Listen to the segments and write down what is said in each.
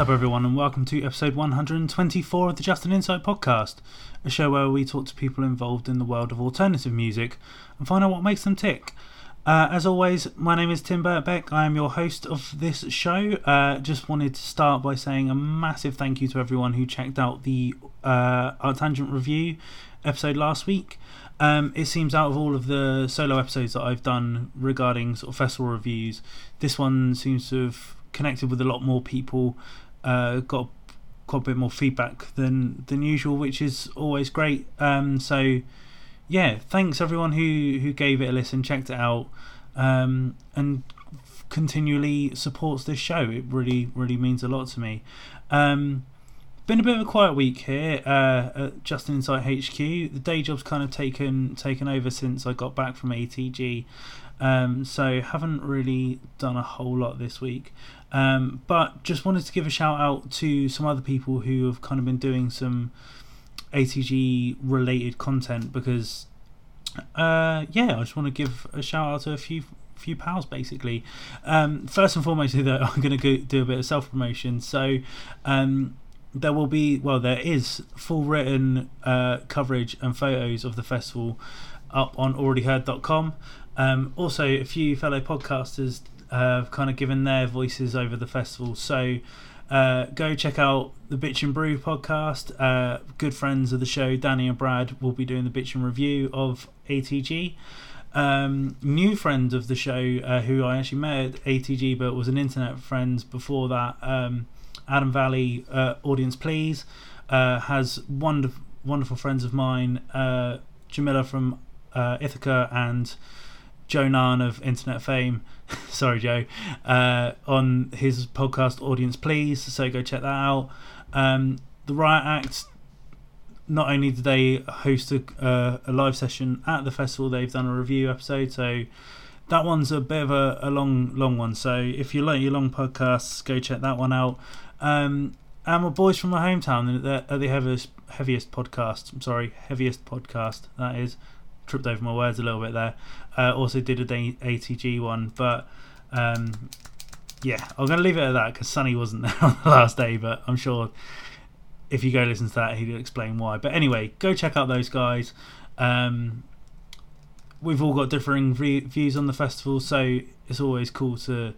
What's up, everyone, and welcome to episode 124 of the Just an Insight podcast, a show where we talk to people involved in the world of alternative music and find out what makes them tick. Uh, as always, my name is Tim Burtbeck. I am your host of this show. Uh, just wanted to start by saying a massive thank you to everyone who checked out the uh, ArcTanGent review episode last week. Um, it seems out of all of the solo episodes that I've done regarding sort of festival reviews, this one seems to have connected with a lot more people, uh, got quite a bit more feedback than than usual, which is always great. Um, so yeah, thanks everyone who who gave it a listen, checked it out, um, and continually supports this show. It really really means a lot to me. Um, been a bit of a quiet week here uh, at Just an Insight HQ. The day job's kind of taken taken over since I got back from ATG, um, so haven't really done a whole lot this week. Um, but just wanted to give a shout out to some other people who have kind of been doing some ATG related content because, uh, yeah, I just want to give a shout out to a few few pals basically. Um, first and foremost, that I'm going to do a bit of self promotion. So. Um, there will be well there is full written uh, coverage and photos of the festival up on alreadyheard.com um, also a few fellow podcasters have kind of given their voices over the festival. So uh, go check out the bitch and brew podcast. Uh, good friends of the show danny and brad will be doing the bitch and review of atg um, new friend of the show uh, who i actually met at atg but was an internet friend before that um, Adam Valley, uh, audience please, uh, has wonderful, wonderful friends of mine, Jamila from Ithaca and Joe Nahn of internet fame. Sorry, Joe. Uh, on his podcast, Audience Please. So go check that out. Um, the Riot Act. Not only did they host a, uh, a live session at the festival, they've done a review episode. So that one's a bit of a, a long, long one. So if you like your long podcasts, go check that one out. Um, and my boys from my hometown, they're, the heaviest, heaviest podcast. I'm sorry, heaviest podcast. That is tripped over my words a little bit there. Uh, also did a ATG one, but um, yeah, I'm going to leave it at that because Sunny wasn't there on the last day. But I'm sure if you go listen to that, he'll explain why. But anyway, go check out those guys. Um, we've all got differing views on the festival, so it's always cool to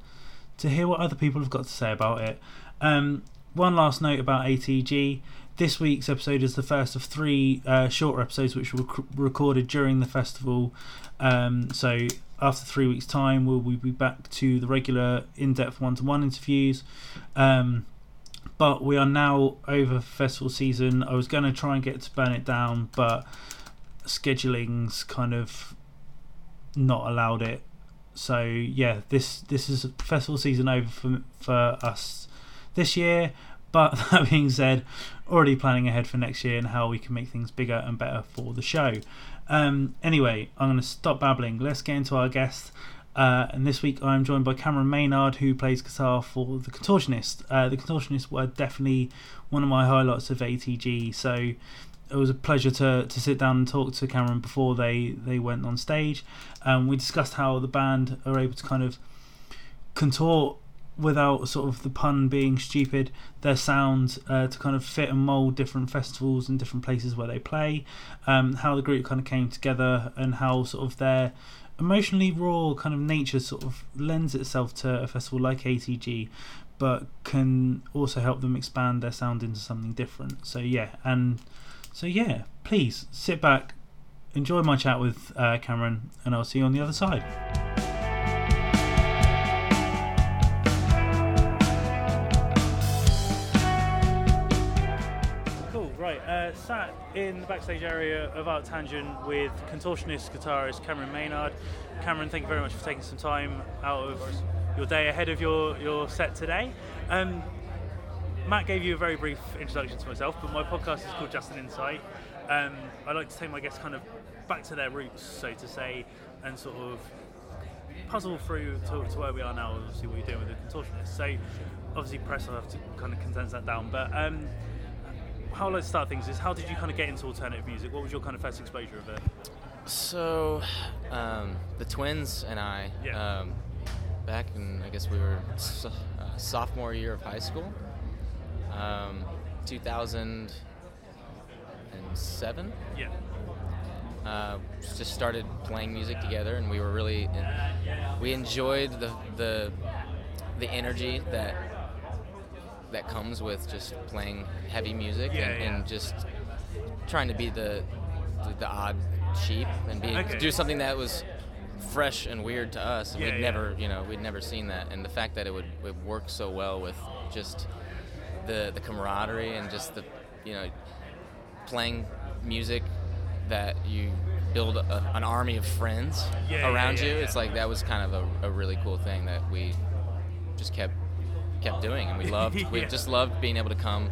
to hear what other people have got to say about it. Um, one last note about ATG. This week's episode is the first of three uh, shorter episodes which were rec- recorded during the festival. Um, so after three weeks' time, we'll, be back to the regular in-depth one-to-one interviews. Um, but we are now over festival season. I was going to try and get to burn it down, but scheduling's kind of not allowed it. So yeah, this this is festival season over for for us this year. But that being said, already planning ahead for next year and how we can make things bigger and better for the show. Um, anyway, I'm going to stop babbling. Let's get into our guest. Uh, and this week I'm joined by Cameron Maynard, who plays guitar for The Contortionist. Uh, the Contortionist were definitely one of my highlights of ATG, so it was a pleasure to, to sit down and talk to Cameron before they, they went on stage. Um, we discussed how the band are able to kind of contort without sort of the pun being stupid, their sound uh, to kind of fit and mold different festivals and different places where they play. Um, how the group kind of came together and how sort of their emotionally raw kind of nature sort of lends itself to a festival like ATG, but can also help them expand their sound into something different. So yeah, and so yeah, please sit back, enjoy my chat with uh, Cameron, and I'll see you on the other side. Sat in the backstage area of ArcTanGent with contortionist guitarist Cameron Maynard. Cameron, thank you very much for taking some time out of your day ahead of your, your set today. Um, Matt gave you a very brief introduction to myself, but my podcast is called Just an Insight. Um, I like to take my guests kind of back to their roots, so to say, and sort of puzzle through to, to where we are now, obviously, what you're doing with the contortionist. So, obviously, press, I'll have to kind of condense that down. But um, how to start things is how did you kind of get into alternative music? What was your kind of first exposure of it? So, um, the twins and I, yeah. um, back in I guess we were so, uh, sophomore year of high school, um, 2007. Yeah. Uh, just started playing music together, and we were really we enjoyed the the the energy that that comes with just playing heavy music Yeah, and, yeah. and just trying to be the the, the odd sheep and be Okay. do something that was fresh and weird to us. Yeah, we'd never you know we'd never seen that, and the fact that it would, work so well with just the the camaraderie and just the you know playing music that you build a, an army of friends Yeah, around yeah, you. yeah. It's like that was kind of a, a really cool thing that we just kept kept doing, and we loved. We just loved being able to come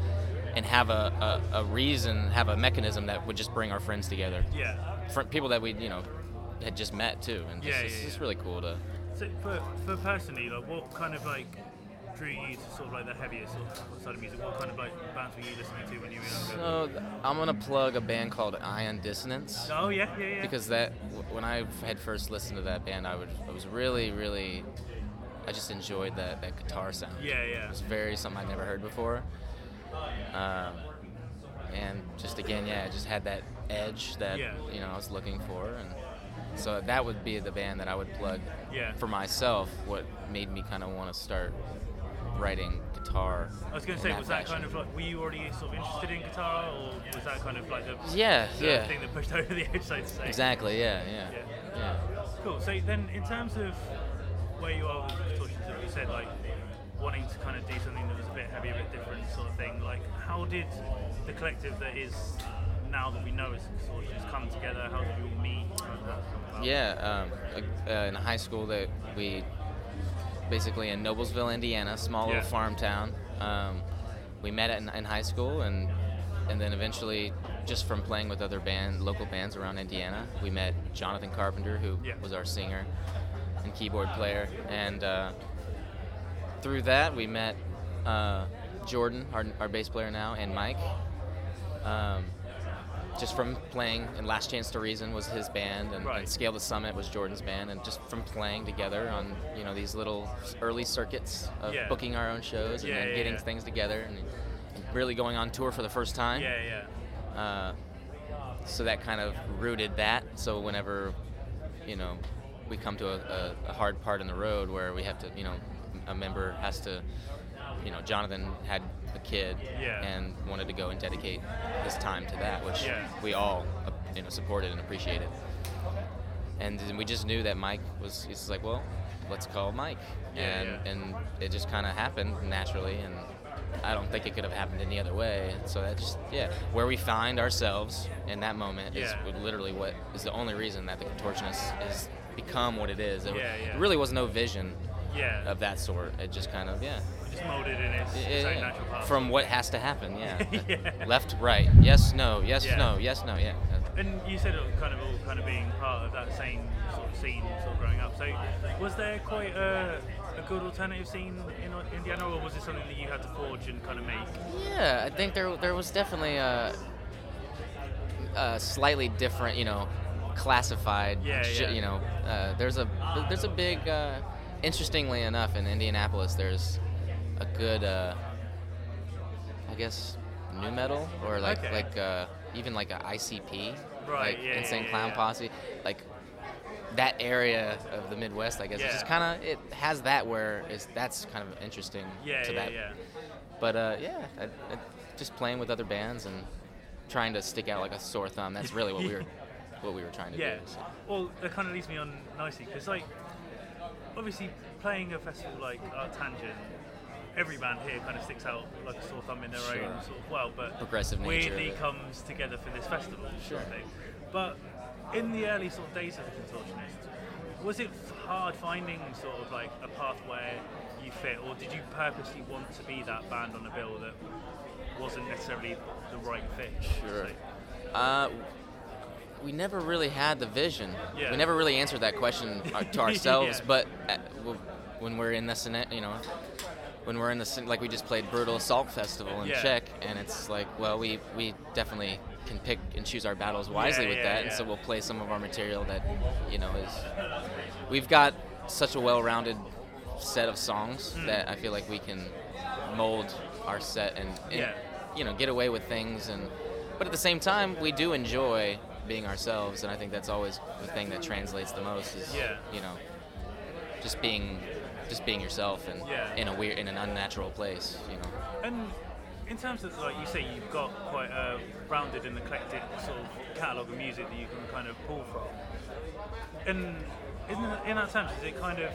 and have a, a, a reason, have a mechanism that would just bring our friends together. Yeah. Fr- people that we you know had just met too, and just, Yeah, it's yeah, just yeah. really cool to. So for, for personally, like what kind of like drew you to sort of like the heavier sort of side of music? What kind of like bands were you listening to when you were younger? So I'm gonna plug a band called Ion Dissonance. oh yeah, yeah, yeah. because that when I had first listened to that band, I would I was really really I just enjoyed that that guitar sound. Yeah, yeah. It was very something I'd never heard before. Um, and just again, yeah, it just had that edge that Yeah. you know I was looking for, and so that would be the band that I would plug Yeah. for myself. What made me kind of want to start writing guitar. I was gonna say, was that fashion. kind of like, were you already sort of interested in guitar, or was that kind of like the, Yeah, the yeah. thing that pushed over the edge, so to say? Exactly. Yeah, yeah, Yeah. yeah. Cool. So then, in terms of where you are with contortions, as you said, like wanting to kind of do something that was a bit heavy, a bit different, sort of thing. Like, how did the collective that is now that we know as contortions come together? How did you all meet? How did that come about? Yeah, um, uh, in high school that we basically in Noblesville, Indiana, small Yeah. little farm town. Um, we met in, in high school, and and then eventually, just from playing with other band, local bands around Indiana, we met Jonathan Carpenter, who Yeah. was our singer and keyboard player, and uh, through that we met uh, Jordan, our, our bass player now, and Mike. Um, just from playing, and Last Chance to Reason was his band, and, Right. and Scale the Summit was Jordan's band, and just from playing together on you know these little early circuits of Yeah. booking our own shows and Yeah, yeah, getting things together and, and really going on tour for the first time. Yeah, yeah. Uh, so that kind of rooted that. So whenever, you know, we come to a, a, a hard part in the road where we have to, you know, a member has to, you know, Jonathan had a kid Yeah. and wanted to go and dedicate his time to that, which Yeah. we all, you know, supported and appreciated. And we just knew that Mike was, he's like, well, let's call Mike. And, yeah. and it just kind of happened naturally. And I don't think it could have happened any other way. So that just, yeah, where we find ourselves in that moment is literally what is the only reason that the contortionist has become what it is. It, Yeah, yeah. it really was no vision Yeah. of that sort. It just kind of, yeah. just molded in its, its own Yeah, natural path. From what has to happen, yeah. Yeah. Left, right, yes, no, yes, no, yes, no, yeah. And you said it was kind of all kind of being part of that same sort of scene, sort of growing up. So, was there quite a, a good alternative scene in Indiana, or was it something that you had to forge and kind of make? Yeah, I think there there was definitely a, a slightly different, you know, classified. Yeah, yeah. You know, uh, there's a there's a big. Uh, interestingly enough, in Indianapolis, there's a good, uh, I guess, nu metal or like Okay. like uh, even like a ICP, Right, like yeah, Insane yeah, Clown yeah. Posse, like. That area of the Midwest, I guess, it's just kind of it has that where it's that's kind of interesting Yeah, to yeah, that but uh, yeah, I, I, just playing with other bands and trying to stick out like a sore thumb. That's really what we were, what we were trying to do. so. Well, that kind of leads me on nicely because, like, obviously playing a festival like ArcTanGent, every band here kind of sticks out like a sore thumb in their Sure. own sort of well, but Progressive weirdly comes together for this festival sort of Sure. thing. But in the early sort of days of the Contortionist, was it hard finding sort of like a path where you fit, or did you purposely want to be that band on the bill that wasn't necessarily the right fit? Sure. Uh, we never really had the vision. Yeah. We never really answered that question uh, to ourselves. Yeah. But at, when we're in the scena- you know, when we're in the like we just played Brutal Assault Festival in Yeah. Czech, and it's like, well, we we definitely can pick and choose our battles wisely with that, and so we'll play some of our material that you know is. We've got such a well-rounded set of songs Hmm. that I feel like we can mold our set and, and you know get away with things and but at the same time we do enjoy being ourselves and I think that's always the thing that translates the most is Yeah. you know just being just being yourself and Yeah. in a weird in an unnatural place you know And in terms of, like you say, you've got quite a rounded and eclectic sort of catalogue of music that you can kind of pull from. And in, in that sense, is it kind of.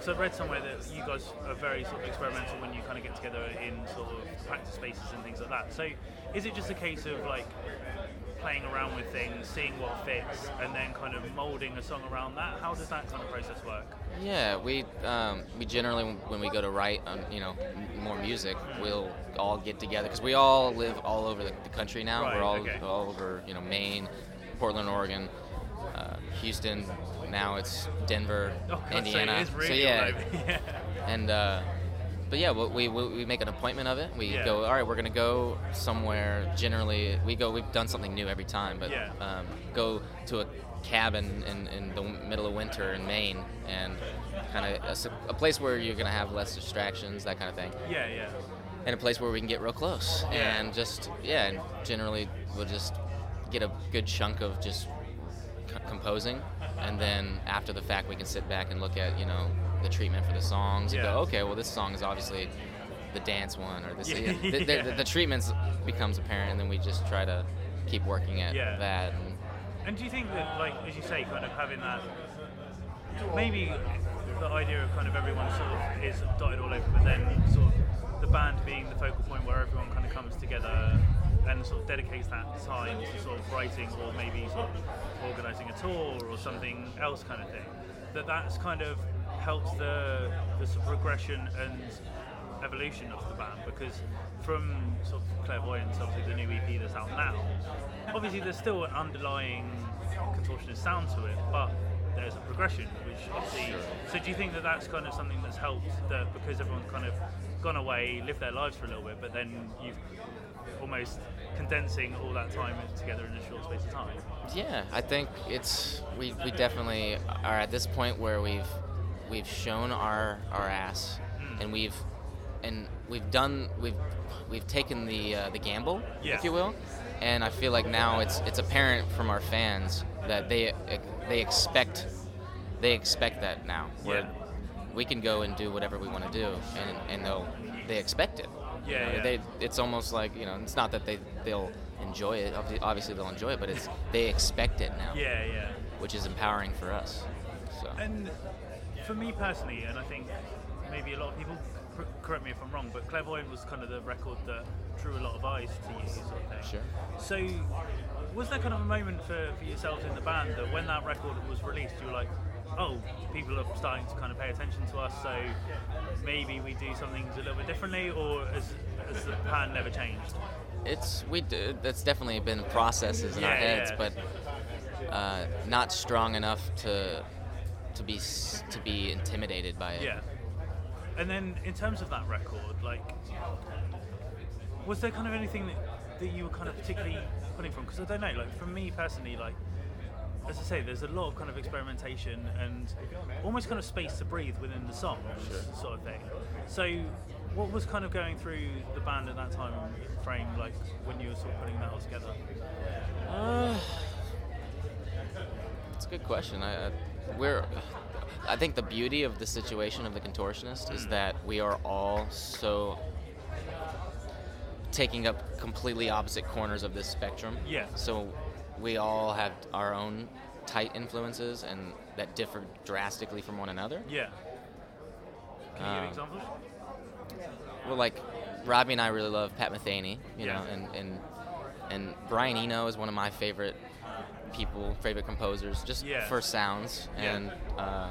So I've read somewhere that you guys are very sort of experimental when you kind of get together in sort of practice spaces and things like that. So is it just a case of like playing around with things, seeing what fits, and then kind of moulding a song around that? How does that kind of process work? Yeah, we um, we generally when we go to write, um, you know, m- more music, we'll all get together because we all live all over the, the country now. Right, We're all okay. all over, you know, Maine, Portland, Oregon, uh, Houston. Now it's Denver, Oh, Indiana. So, really so yeah, yeah. and uh, but yeah, we, we, we make an appointment of it. We Yeah. go, all right, we're gonna go somewhere. Generally, we go. We've done something new every time, but Yeah. um, go to a cabin in, in the middle of winter in Maine and kind of a place where you're gonna have less distractions, that kind of thing, Yeah, yeah. and a place where we can get real close Yeah. and just yeah, and generally we'll just get a good chunk of just c- composing, and then after the fact we can sit back and look at you know the treatment for the songs You Yeah. go okay, well this song is obviously the dance one or this Yeah. the, the, the, the treatments becomes apparent, and then we just try to keep working at Yeah. that. And, And do you think that, like, as you say, kind of having that, maybe the idea of kind of everyone sort of is dotted all over, but then sort of the band being the focal point where everyone kind of comes together and sort of dedicates that time to sort of writing or maybe sort of organising a tour or something else kind of thing, that that's kind of helps the, the sort of progression and evolution of the band because from sort of Clairvoyant obviously the new EP that's out now obviously there's still an underlying contortionist sound to it but there's a progression which obviously so do you think that that's kind of something that's helped that because everyone's kind of gone away lived their lives for a little bit but then you've almost condensing all that time together in a short space of time? Yeah, I think it's we, we definitely are at this point where we've we've shown our our ass Mm. and we've and we've done we've we've taken the uh, the gamble, Yeah. if you will, and I feel like now it's it's apparent from our fans that they they expect they expect that now. Where Yeah. we can go and do whatever we want to do, and and they'll they expect it. You Yeah, know, yeah. They it's almost like you know it's not that they they'll enjoy it. Obviously they'll enjoy it, but it's they expect it now, yeah yeah which is empowering for us. So And for me personally, and I think maybe a lot of people correct me if I'm wrong, but Clairvoyant was kind of the record that drew a lot of eyes to you, sort of thing. Sure. So, was there kind of a moment for, for yourselves in the band that when that record was released, you were like, oh, people are starting to kind of pay attention to us, so maybe we do some things a little bit differently, or has, has the plan never changed? it's we d- that's definitely been processes in our heads, yeah. but uh, not strong enough to to be to be intimidated by it. Yeah. And then in terms of that record, like, was there kind of anything that, that you were kind of particularly pulling from? Because I don't know, like, for me personally, like, as I say, there's a lot of kind of experimentation and almost kind of space to breathe within the songs, sort of thing. So, what was kind of going through the band at that time frame, like, when you were sort of putting that all together? Uh, it's a good question. I, I we're I think the beauty of the situation of the contortionist is that we are all so taking up completely opposite corners of this spectrum. Yeah. So we all have our own tight influences and that differ drastically from one another. Yeah. Can you give Um, examples? Well, like Robbie and I really love Pat Metheny, you Yeah. know, and and and Brian Eno is one of my favorite people, favorite composers, just Yeah. for sounds Yeah. and uh,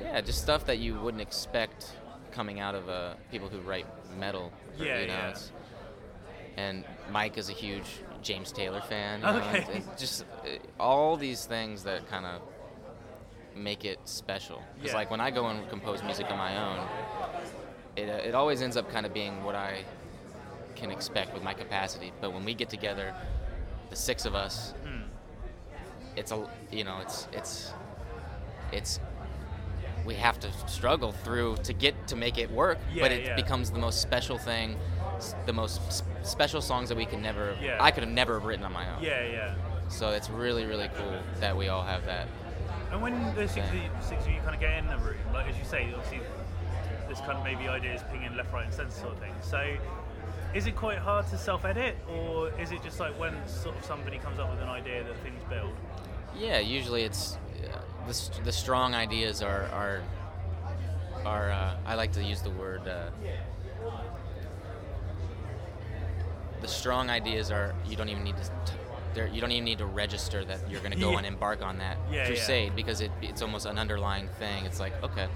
yeah, just stuff that you wouldn't expect coming out of uh, people who write metal. or, Yeah, you know, yeah. and Mike is a huge James Taylor fan. You know, Okay. it's- it's just uh, all these things that kind of make it special. It's Yeah. like when I go and compose music on my own, it, uh, it always ends up kind of being what I can expect with my capacity. But when we get together, the six of us, Hmm. It's a you know it's it's it's we have to struggle through to get to make it work. Yeah, but it yeah. becomes the most special thing, the most s- special songs that we can never. Yeah. I could have never written on my own. Yeah, yeah. So it's really really cool that we all have that. And when the six, of you- six of you kind of get in the room, like as you say, obviously, this kind of maybe ideas pinging left, right, and centre sort of thing. So, is it quite hard to self-edit, or is it just like when sort of somebody comes up with an idea that things build? Yeah, usually it's uh, the, the strong ideas are are are uh, I like to use the word uh, the strong ideas are you don't even need to t- you don't even need to register that you're going to go Yeah. and embark on that Yeah, yeah. crusade because it, it's almost an underlying thing. It's like okay,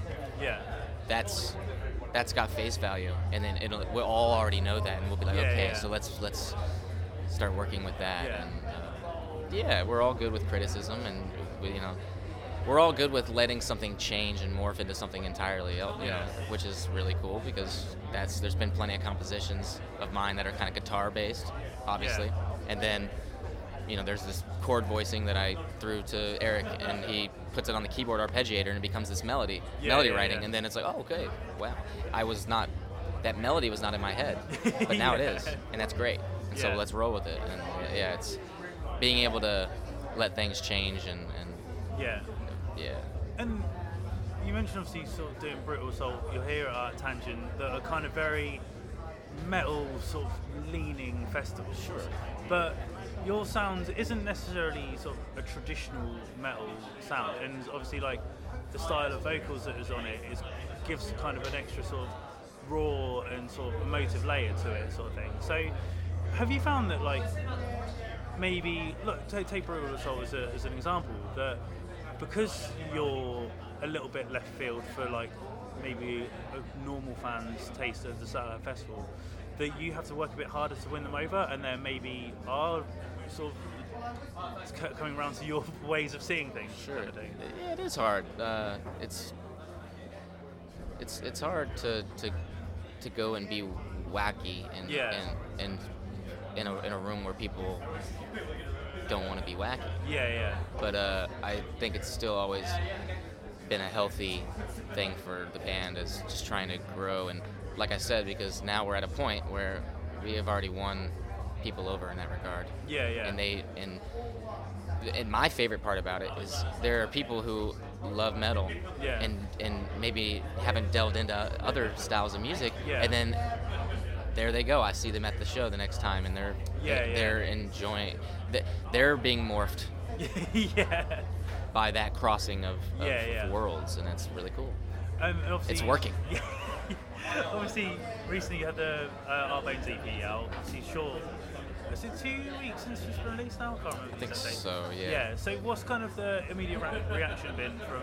Yeah, that's that's got face value, and then it'll, we'll all already know that, and we'll be like, Yeah, okay, yeah. so let's let's start working with that. Yeah. And, yeah, we're all good with criticism, and we, you know, we're all good with letting something change and morph into something entirely else, you know, Yeah. which is really cool because that's there's been plenty of compositions of mine that are kind of guitar based, obviously, and then. You know, there's this chord voicing that I threw to Eric, and he puts it on the keyboard arpeggiator, and it becomes this melody, Yeah, melody yeah, writing, yeah. and then it's like, oh, okay, wow. I was not, that melody was not in my head, but now Yeah. it is, and that's great. And so let's roll with it. And yeah, it's being able to let things change and, and yeah. yeah. And you mentioned obviously sort of doing Brutal Assault. You're here at ArcTanGent that are kind of very metal sort of leaning festivals. Sure. But your sound isn't necessarily sort of a traditional metal sound, and obviously like the style of vocals that is on it is gives kind of an extra sort of raw and sort of emotive layer to it, sort of thing. So, have you found that like maybe look take, take Brutal Assault as, a, as an example that because you're a little bit left field for like maybe a normal fans taste of the Satellite Festival that you have to work a bit harder to win them over and then maybe are sort of coming around to your ways of seeing things Sure. kind of. Yeah, it is hard. Uh, it's it's it's hard to, to to go and be wacky and Yeah. and, and in a in a room where people don't want to be wacky. yeah yeah But uh, I think it's still always been a healthy thing for the band is just trying to grow and like I said because now we're at a point where we have already won people over in that regard. Yeah, yeah. And they and and my favorite part about it is there are people who love metal Yeah. and and maybe haven't delved into other styles of music Yeah. and then there they go I see them at the show the next time and they're Yeah, yeah. they're enjoying they're being morphed yeah by that crossing of, of Yeah, worlds and it's really cool Um, It's working. obviously, recently you had the uh, Our Bones EP out. Obviously, short. Is it two weeks since it's released now? I can't remember. I think so yeah Yeah. So, what's kind of the immediate re- reaction been from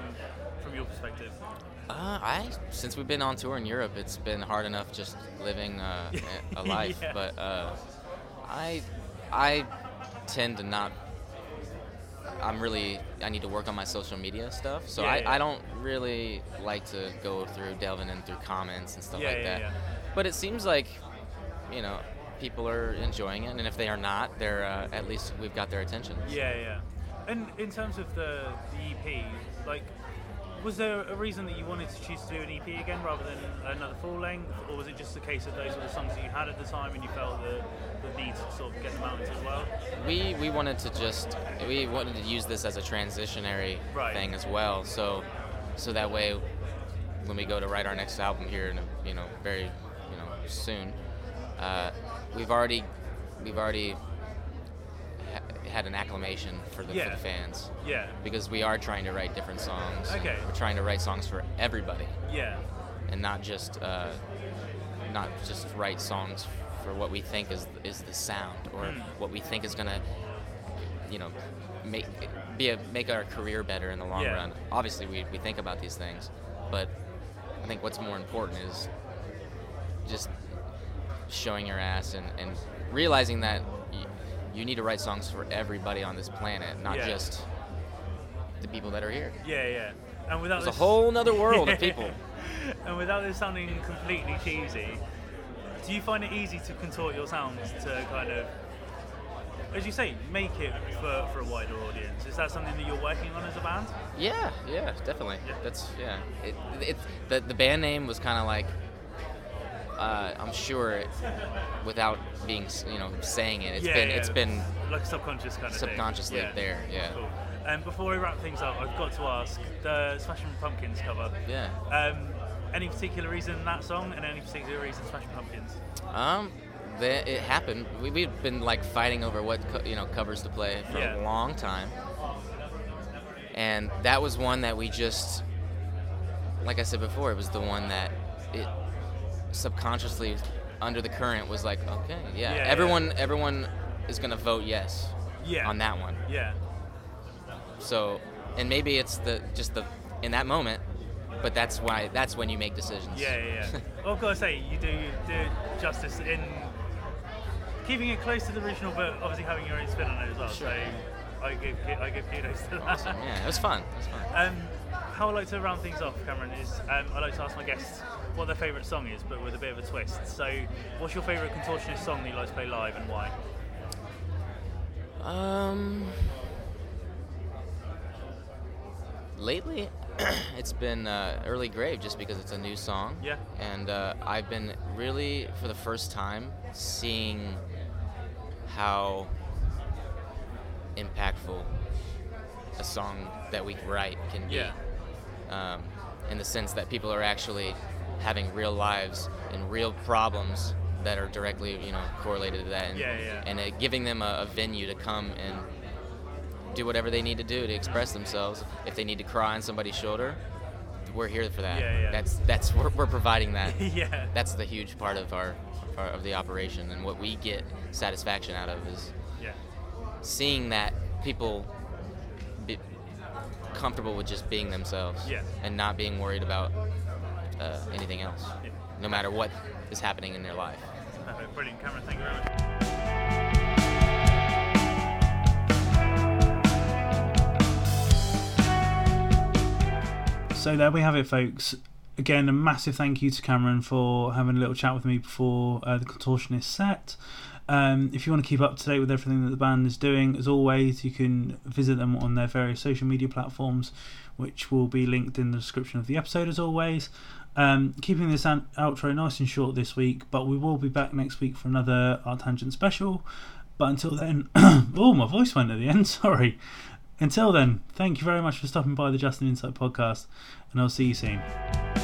from your perspective? Uh, I since we've been on tour in Europe, it's been hard enough just living uh, a life. Yeah. But uh, I I tend to not. I'm really I need to work on my social media stuff, so Yeah, I, yeah. I don't really like to go through delving in through comments and stuff like that. But it seems like you know people are enjoying it, and if they are not, they're uh, at least we've got their attention. Yeah, yeah. And in terms of the, the EP, like, was there a reason that you wanted to choose to do an EP again rather than another full length, or was it just a case of those were the songs that you had at the time and you felt the, the need to sort of get them out as well? we we wanted to just we wanted to use this as a transitionary Right. thing as well so so that way when we go to write our next album here in a, you know very you know soon uh, we've already we've already had an acclamation for the, for the fans Yeah, because we are trying to write different songs Okay. we're trying to write songs for everybody yeah, and not just uh, not just write songs for what we think is is the sound or Mm. what we think is gonna you know make be a make our career better in the long Yeah. run. Obviously, we, we think about these things, but I think what's more important is just showing your ass and, and realizing that you need to write songs for everybody on this planet, not Yeah. just the people that are here. yeah, yeah. And without There's a whole nother world of people. and without this sounding completely cheesy, do you find it easy to contort your sounds to kind of as you say, make it for, for a wider audience. Is that something that you're working on as a band? Yeah, yeah, definitely. Yeah. That's yeah. It, it the the band name was kind of like. Uh, I'm sure, it, without being you know saying it, it's yeah, been yeah. it's been like a subconscious kind of thing. subconsciously Yeah. there. Yeah. Cool. And before we wrap things up, I've got to ask the Smashing Pumpkins cover. Yeah. Um, any particular reason that song, and any particular reason Smashing Pumpkins? Um, it happened. We, we've been like fighting over what co- you know covers to play for a long time, and that was one that we just, like I said before, it was the one that it subconsciously under the current was like, okay, yeah, Yeah, yeah. everyone everyone is gonna vote yes Yeah. on that one. Yeah. So, and maybe it's the just the in that moment, but that's why that's when you make decisions. Yeah, yeah, yeah. well, I've got to say, you do do justice in keeping it close to the original, but obviously having your own spin on it as well. Sure. So I give I give kudos to that. Awesome. Yeah, it was fun. It was fun. Um, how I like to round things off, Cameron, is um, I like to ask my guests what their favourite song is, but with a bit of a twist. So, what's your favourite contortionist song that you like to play live, and why? Um, lately, it's been uh, Early Grave just because it's a new song. Yeah. And uh, I've been really, for the first time, seeing how impactful a song that we write can be. Yeah. Um, in the sense that people are actually having real lives and real problems that are directly, you know, correlated to that. And, Yeah, yeah. and uh, giving them a, a venue to come and do whatever they need to do to express themselves. If they need to cry on somebody's shoulder, we're here for that. Yeah, yeah. That's that's we're, we're providing that. yeah. That's the huge part of our, our of the operation, and what we get satisfaction out of is Yeah. seeing that people be comfortable with just being themselves Yeah. and not being worried about uh, anything else, Yeah. no matter what is happening in their life. Perfect. Brilliant, Cameron. Thank you very much. So there we have it, folks. Again, a massive thank you to Cameron for having a little chat with me before uh, the Contortionist set. Um, if you want to keep up to date with everything that the band is doing, as always, you can visit them on their various social media platforms, which will be linked in the description of the episode, as always. Um, keeping this an- outro nice and short this week, but we will be back next week for another ArcTanGent special. But until then, oh, my voice went at the end, sorry. Until then, thank you very much for stopping by the Just an Insight podcast, and I'll see you soon.